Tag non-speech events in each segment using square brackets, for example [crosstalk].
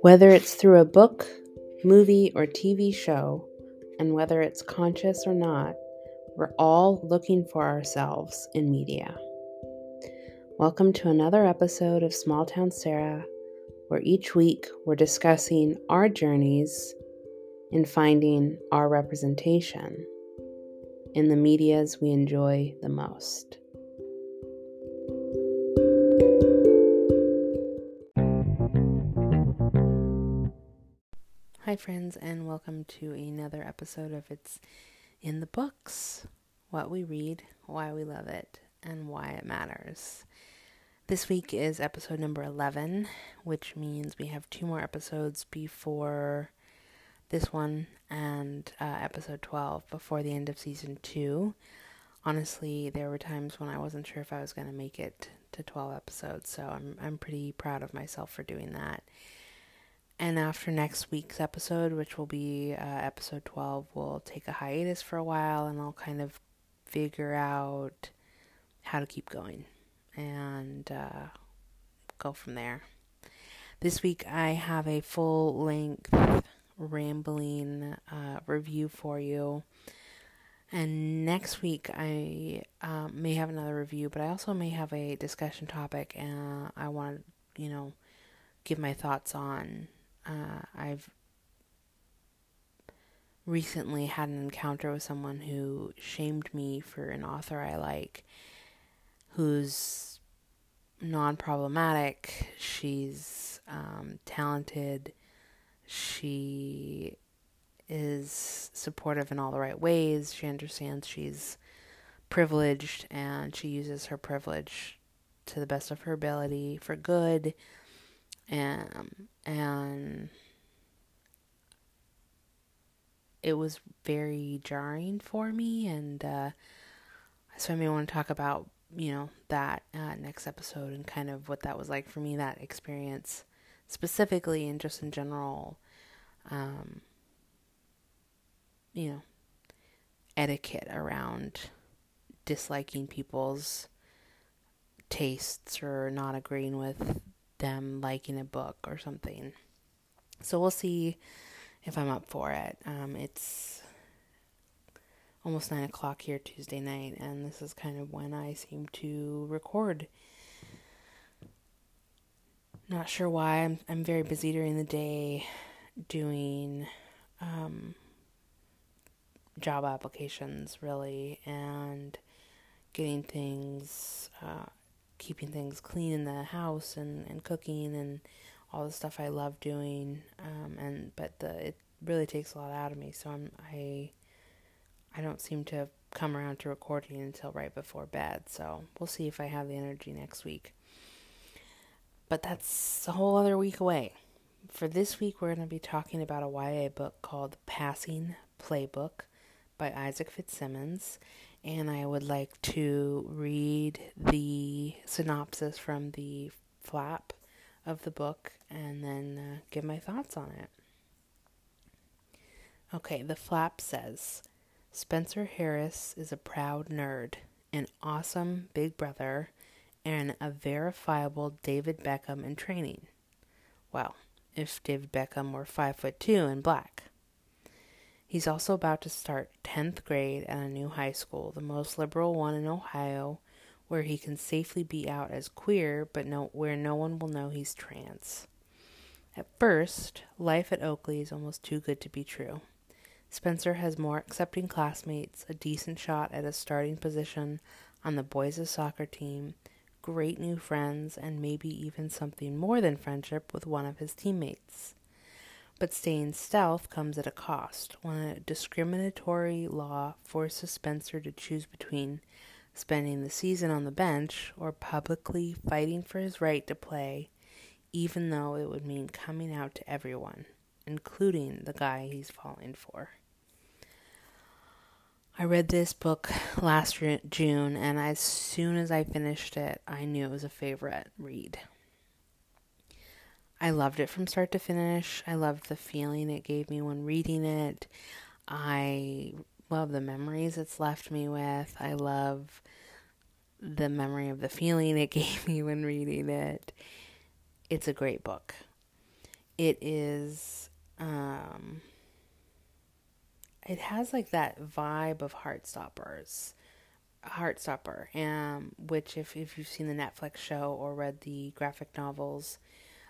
Whether it's through a book, movie, or TV show, and whether it's conscious or not, we're all looking for ourselves in media. Welcome to another episode of Small Town Sarah, where each week we're discussing our journeys in finding our representation in the medias we enjoy the most. Hi, friends, and welcome to another episode of It's in the Books What We Read, Why We Love It, and Why It Matters. This week is episode number 11, which means we have two more episodes before this one and uh, episode 12 before the end of season 2. Honestly, there were times when I wasn't sure if I was going to make it to 12 episodes, so I'm I'm pretty proud of myself for doing that. And after next week's episode, which will be uh, episode 12, we'll take a hiatus for a while and I'll kind of figure out how to keep going and uh, go from there. This week, I have a full length rambling uh, review for you. And next week, I uh, may have another review, but I also may have a discussion topic, and I want to, you know, give my thoughts on uh, I've recently had an encounter with someone who shamed me for an author I like who's non problematic. She's um, talented. She is supportive in all the right ways. She understands she's privileged and she uses her privilege to the best of her ability for good and and it was very jarring for me and uh, so I may want to talk about you know that uh, next episode and kind of what that was like for me that experience specifically and just in general um, you know etiquette around disliking people's tastes or not agreeing with them liking a book or something. So we'll see if I'm up for it. Um, it's almost nine o'clock here Tuesday night, and this is kind of when I seem to record. Not sure why. I'm I'm very busy during the day doing um, job applications, really, and getting things uh, keeping things clean in the house and, and cooking and all the stuff I love doing. Um, and but the it really takes a lot out of me. So I'm I I don't seem to come around to recording until right before bed. So we'll see if I have the energy next week. But that's a whole other week away. For this week, we're going to be talking about a YA book called Passing Playbook by Isaac Fitzsimons and I would like to read the synopsis from the flap of the book and then uh, give my thoughts on it. Okay, the flap says Spencer Harris is a proud nerd, an awesome big brother, and a verifiable David Beckham in training. Well, if David Beckham were five foot two and black. He's also about to start 10th grade at a new high school, the most liberal one in Ohio, where he can safely be out as queer, but no, where no one will know he's trans. At first, life at Oakley is almost too good to be true. Spencer has more accepting classmates, a decent shot at a starting position on the boys' soccer team, great new friends, and maybe even something more than friendship with one of his teammates. But staying stealth comes at a cost. When a discriminatory law forces Spencer to choose between spending the season on the bench or publicly fighting for his right to play, even though it would mean coming out to everyone, including the guy he's falling for. I read this book last June, and as soon as I finished it, I knew it was a favorite read. I loved it from start to finish. I loved the feeling it gave me when reading it. I love the memories it's left me with. I love the memory of the feeling it [laughs] gave me when reading it. It's a great book. it is um it has like that vibe of Heartstoppers. Heartstopper, um, which if if you've seen the Netflix show or read the graphic novels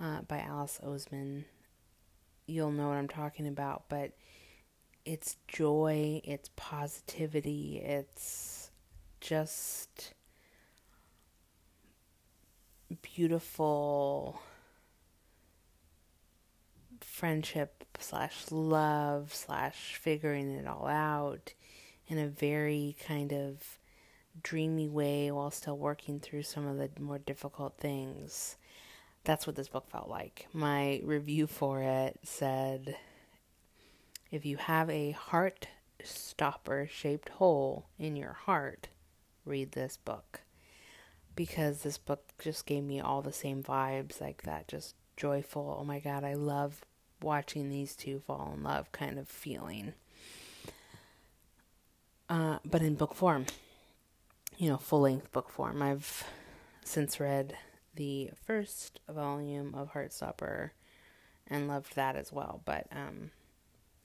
uh, by Alice Oseman, you'll know what I'm talking about. But it's joy, it's positivity, it's just beautiful friendship slash love slash figuring it all out in a very kind of dreamy way while still working through some of the more difficult things. That's what this book felt like. My review for it said if you have a heart stopper shaped hole in your heart, read this book. Because this book just gave me all the same vibes like that, just joyful. Oh my god, I love watching these two fall in love kind of feeling. Uh, but in book form, you know, full length book form. I've since read the first volume of Heartstopper and loved that as well. But um,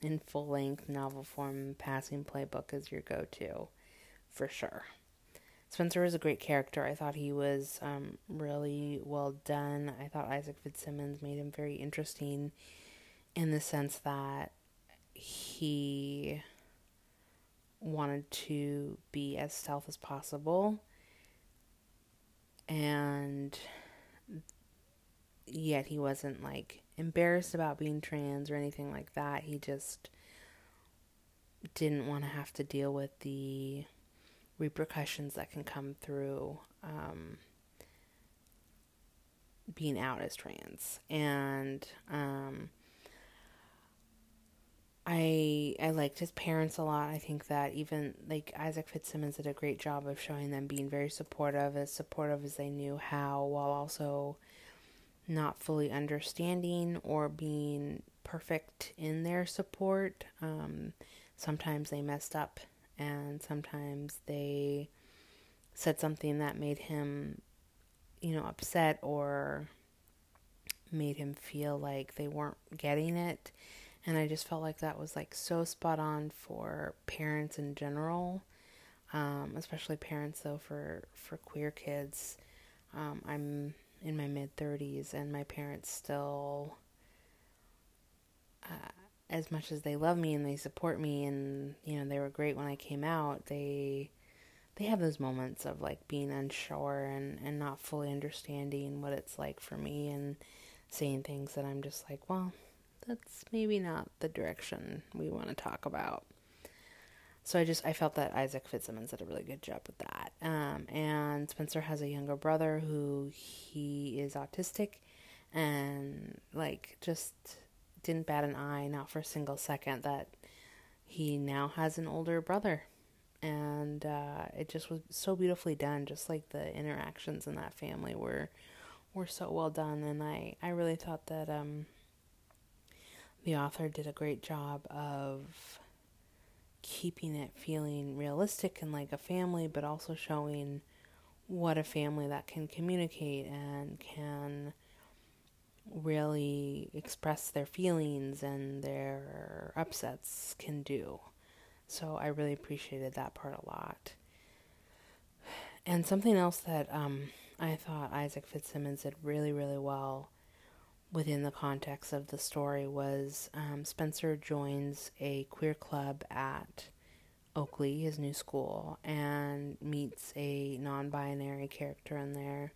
in full length novel form, Passing Playbook is your go to for sure. Spencer is a great character. I thought he was um, really well done. I thought Isaac Fitzsimons made him very interesting in the sense that he wanted to be as stealth as possible and yet he wasn't like embarrassed about being trans or anything like that. He just didn't want to have to deal with the repercussions that can come through um, being out as trans. And um, I I liked his parents a lot. I think that even like Isaac Fitzsimons did a great job of showing them being very supportive, as supportive as they knew how, while also not fully understanding or being perfect in their support. Um, sometimes they messed up, and sometimes they said something that made him, you know, upset or made him feel like they weren't getting it and I just felt like that was like so spot on for parents in general, um, especially parents though for for queer kids. Um, I'm in my mid 30s, and my parents still, uh, as much as they love me and they support me, and you know they were great when I came out. They they have those moments of like being unsure and and not fully understanding what it's like for me and saying things that I'm just like, well, that's maybe not the direction we want to talk about. So I just I felt that Isaac Fitzsimons did a really good job with that. Um, and Spencer has a younger brother who he is autistic, and like just didn't bat an eye, not for a single second, that he now has an older brother, and uh, it just was so beautifully done. Just like the interactions in that family were were so well done, and I I really thought that um the author did a great job of keeping it feeling realistic and like a family, but also showing what a family that can communicate and can really express their feelings and their upsets can do. So I really appreciated that part a lot. And something else that um, I thought Isaac Fitzsimons did really, really well within the context of the story was um, Spencer joins a queer club at Oakley, his new school, and meets a non binary character in there.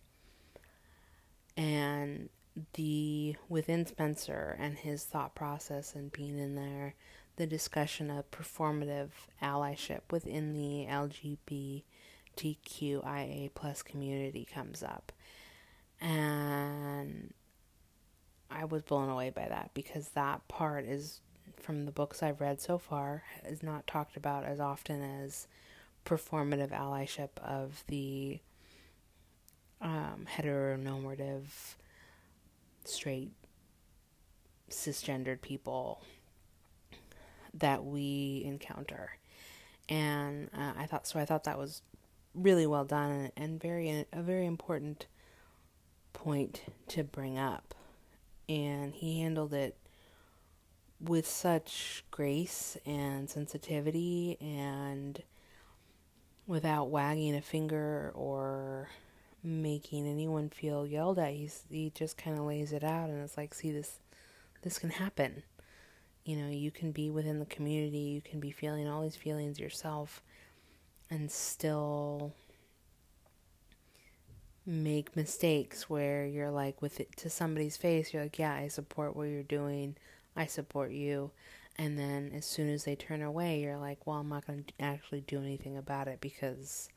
And the within Spencer and his thought process and being in there, the discussion of performative allyship within the LGBTQIA plus community comes up. And I was blown away by that because that part is from the books I've read so far is not talked about as often as performative allyship of the um, heteronormative, straight, cisgendered people that we encounter. And uh, I thought so. I thought that was really well done and very a very important point to bring up and he handled it with such grace and sensitivity and without wagging a finger or making anyone feel yelled at. He's, he just kind of lays it out and it's like, see this this can happen. You know, you can be within the community, you can be feeling all these feelings yourself and still make mistakes where you're like with it to somebody's face, you're like, "Yeah, I support what you're doing. I support you." And then as soon as they turn away, you're like, "Well, I'm not going to actually do anything about it because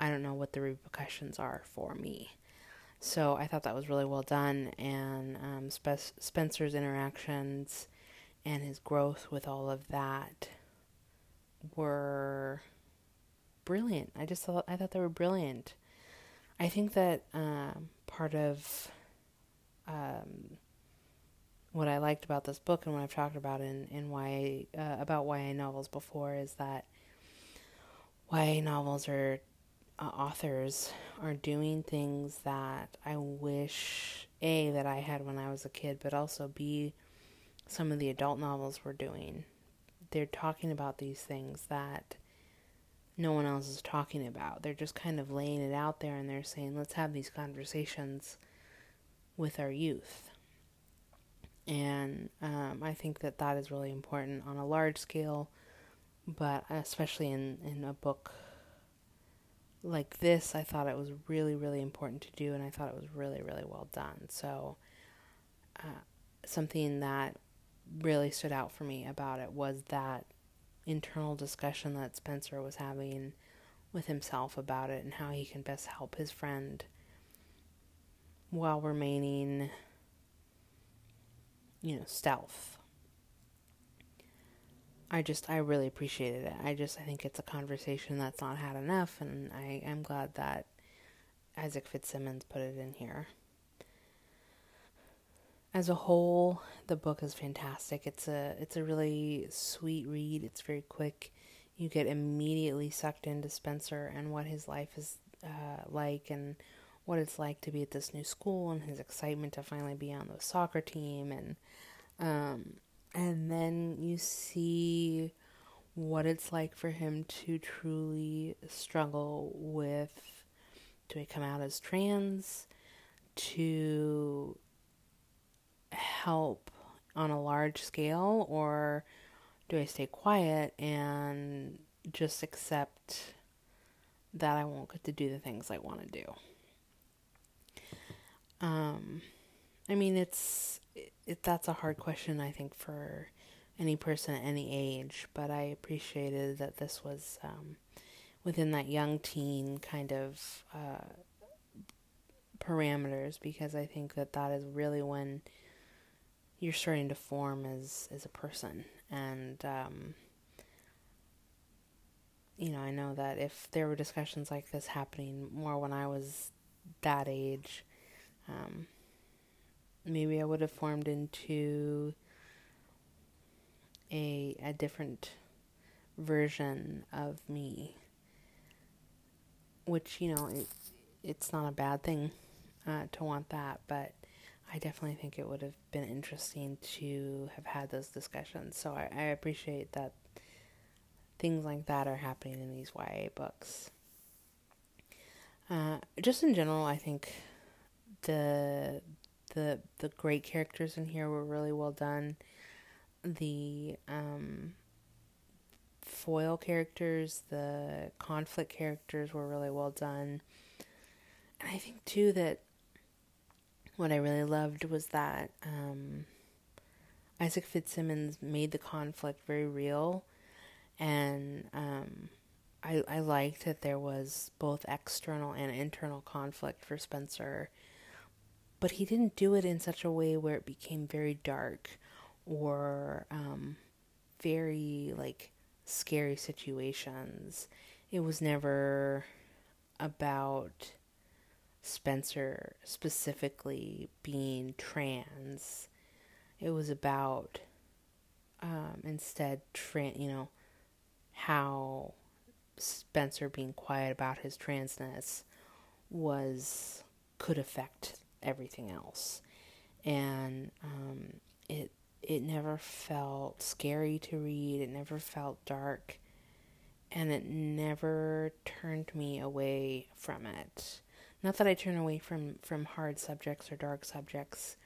I don't know what the repercussions are for me." So I thought that was really well done, and um, Spe- Spencer's interactions and his growth with all of that were brilliant. I just thought I thought they were brilliant. I think that um, part of um, what I liked about this book and what I've talked about in in YA uh, about YA novels before is that YA novels are uh, authors are doing things that I wish A that I had when I was a kid, but also B some of the adult novels were doing. They're talking about these things that no one else is talking about. They're just kind of laying it out there and they're saying, let's have these conversations with our youth. And um, I think that that is really important on a large scale, but especially in, in a book like this, I thought it was really, really important to do, and I thought it was really, really well done. So, uh, something that really stood out for me about it was that internal discussion that Spencer was having with himself about it and how he can best help his friend while remaining, you know, stealth. I just I really appreciated it. I just I think it's a conversation that's not had enough, and I am glad that Isaac Fitzsimons put it in here. As a whole, the book is fantastic. It's a it's a really sweet read. It's very quick. You get immediately sucked into Spencer and what his life is uh, like, and what it's like to be at this new school, and his excitement to finally be on the soccer team, and um, and then you see what it's like for him to truly struggle with do I come out as trans to help on a large scale or do I stay quiet and just accept that I won't get to do the things I want to do? Um, I mean, it's it, that's a hard question, I think, for any person at any age. But I appreciated that this was um, within that young teen kind of uh, parameters because I think that that is really when you're starting to form as as a person. And um, you know I know that if there were discussions like this happening more when I was that age um, maybe I would have formed into a a different version of me which you know it, it's not a bad thing uh, to want that but I definitely think it would have been interesting to have had those discussions so I, I appreciate that things like that are happening in these YA books uh, just in general I think the the the great characters in here were really well done. The um, foil characters, the conflict characters were really well done. And I think too that what I really loved was that um, Isaac Fitzsimons made the conflict very real, and um, I I liked that there was both external and internal conflict for Spencer but he didn't do it in such a way where it became very dark or um, very like scary situations. It was never about Spencer specifically being trans. It was about um, instead, tra- you know, how Spencer being quiet about his transness was could affect everything else. and um, it it never felt scary to read. It never felt dark, and it never turned me away from it. Not that I turn away from from hard subjects or dark subjects,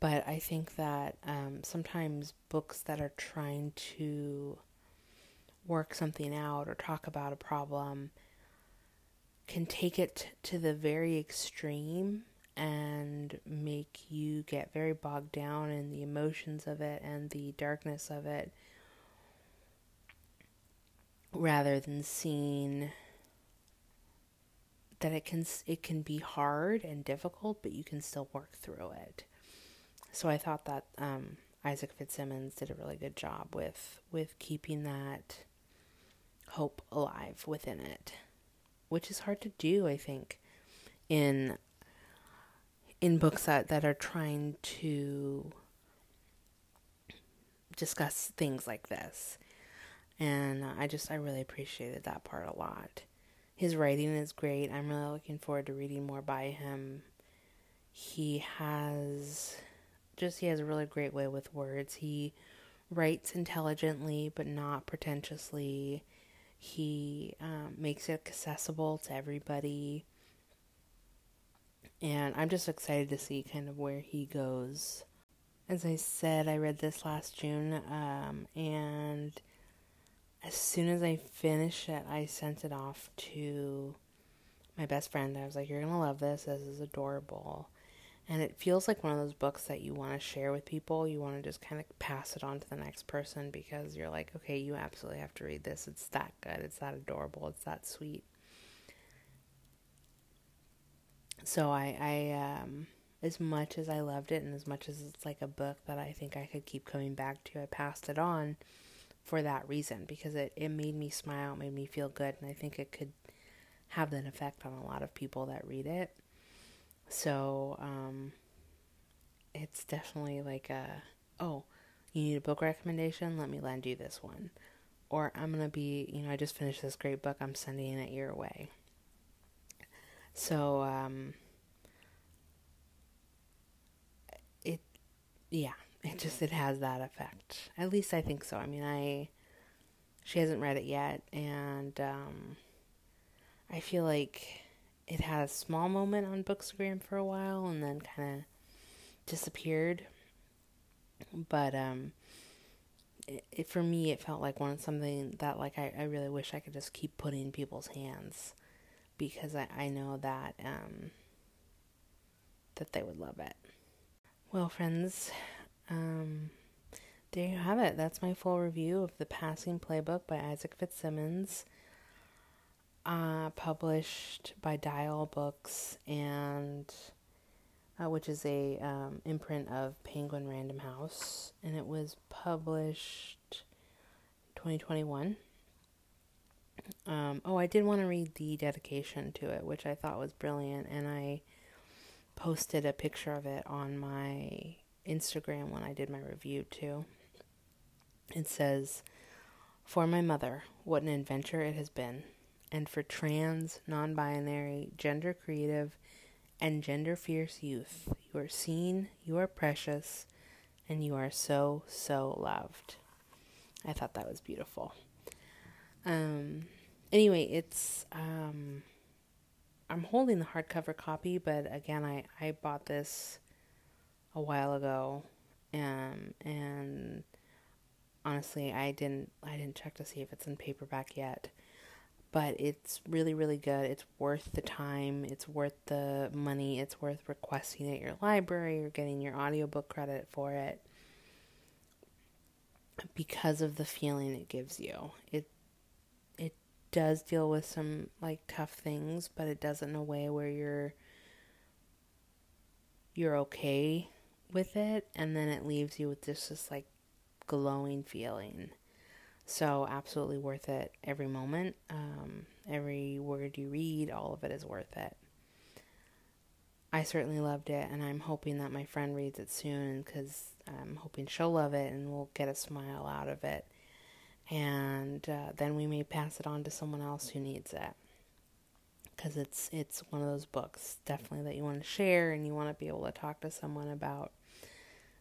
but I think that um, sometimes books that are trying to work something out or talk about a problem can take it to the very extreme and make you get very bogged down in the emotions of it and the darkness of it rather than seeing that it can it can be hard and difficult but you can still work through it so i thought that um, isaac fitzsimons did a really good job with with keeping that hope alive within it which is hard to do i think in in books that, that are trying to discuss things like this. And I just, I really appreciated that part a lot. His writing is great. I'm really looking forward to reading more by him. He has just, he has a really great way with words. He writes intelligently, but not pretentiously. He um, makes it accessible to everybody and I'm just excited to see kind of where he goes. As I said, I read this last June, um, and as soon as I finished it, I sent it off to my best friend. I was like, You're gonna love this, this is adorable. And it feels like one of those books that you want to share with people. You want to just kind of pass it on to the next person because you're like, okay, you absolutely have to read this. It's that good. It's that adorable. It's that sweet. so I, I um, as much as I loved it and as much as it's like a book that I think I could keep coming back to, I passed it on for that reason because it, it made me smile, made me feel good, and I think it could have that effect on a lot of people that read it. So, um, it's definitely like a, oh, you need a book recommendation? Let me lend you this one. Or I'm going to be, you know, I just finished this great book, I'm sending it your way. So, um, it, yeah, it just, it has that effect. At least I think so. I mean, I, she hasn't read it yet, and, um, I feel like it had a small moment on Bookstagram for a while and then kind of disappeared. But, um, it, it, for me, it felt like one something that like I, I really wish I could just keep putting in people's hands because I, I know that um, that they would love it. Well, friends, um, there you have it. That's my full review of The Passing Playbook by Isaac Fitzsimons, uh, published by Dial Books, and uh, which is a um, imprint of Penguin Random House, and it was published 2021. Um, oh, I did want to read the dedication to it, which I thought was brilliant, and I posted a picture of it on my Instagram when I did my review too. It says, For my mother, what an adventure it has been. And for trans, non binary, gender creative, and gender fierce youth, you are seen, you are precious, and you are so, so loved. I thought that was beautiful. Um, anyway, it's um, I'm holding the hardcover copy, but again, I I bought this a while ago, um, and honestly, I didn't I didn't check to see if it's in paperback yet. But it's really, really good. It's worth the time. It's worth the money. It's worth requesting at your library or getting your audiobook credit for it because of the feeling it gives you. It it does deal with some like tough things, but it does it in a way where you're you're okay with it and then it leaves you with this just like glowing feeling. So absolutely worth it every moment. Um, every word you read, all of it is worth it. I certainly loved it, and I'm hoping that my friend reads it soon because I'm hoping she'll love it and we'll get a smile out of it and uh, then we may pass it on to someone else who needs it. because it's it's one of those books definitely that you want to share and you want to be able to talk to someone about.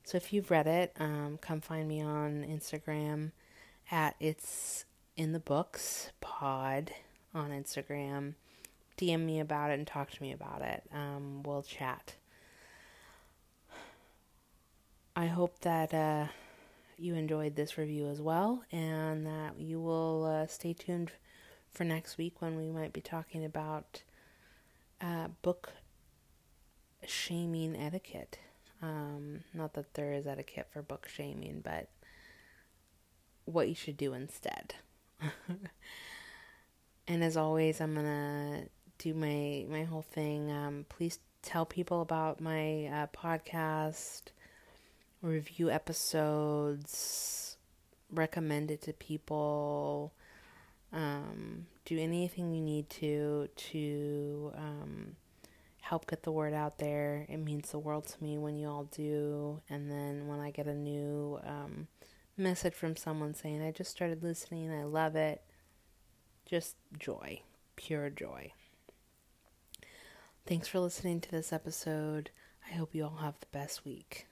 So if you've read it, um, come find me on Instagram at it's in the books pod on Instagram. DM me about it and talk to me about it. Um, we'll chat. I hope that uh, you enjoyed this review as well and that you will uh, stay tuned for next week when we might be talking about uh, book shaming etiquette. Um, not that there is etiquette for book shaming, but what you should do instead. [laughs] and as always, I'm gonna do my my whole thing. Um, please tell people about my uh, podcast, review episodes, recommend it to people. Um, do anything you need to to um, help get the word out there. It means the world to me when you all do. And then when I get a new um, message from someone saying, I just started listening, I love it, just joy, pure joy. Thanks for listening to this episode. I hope you all have the best week.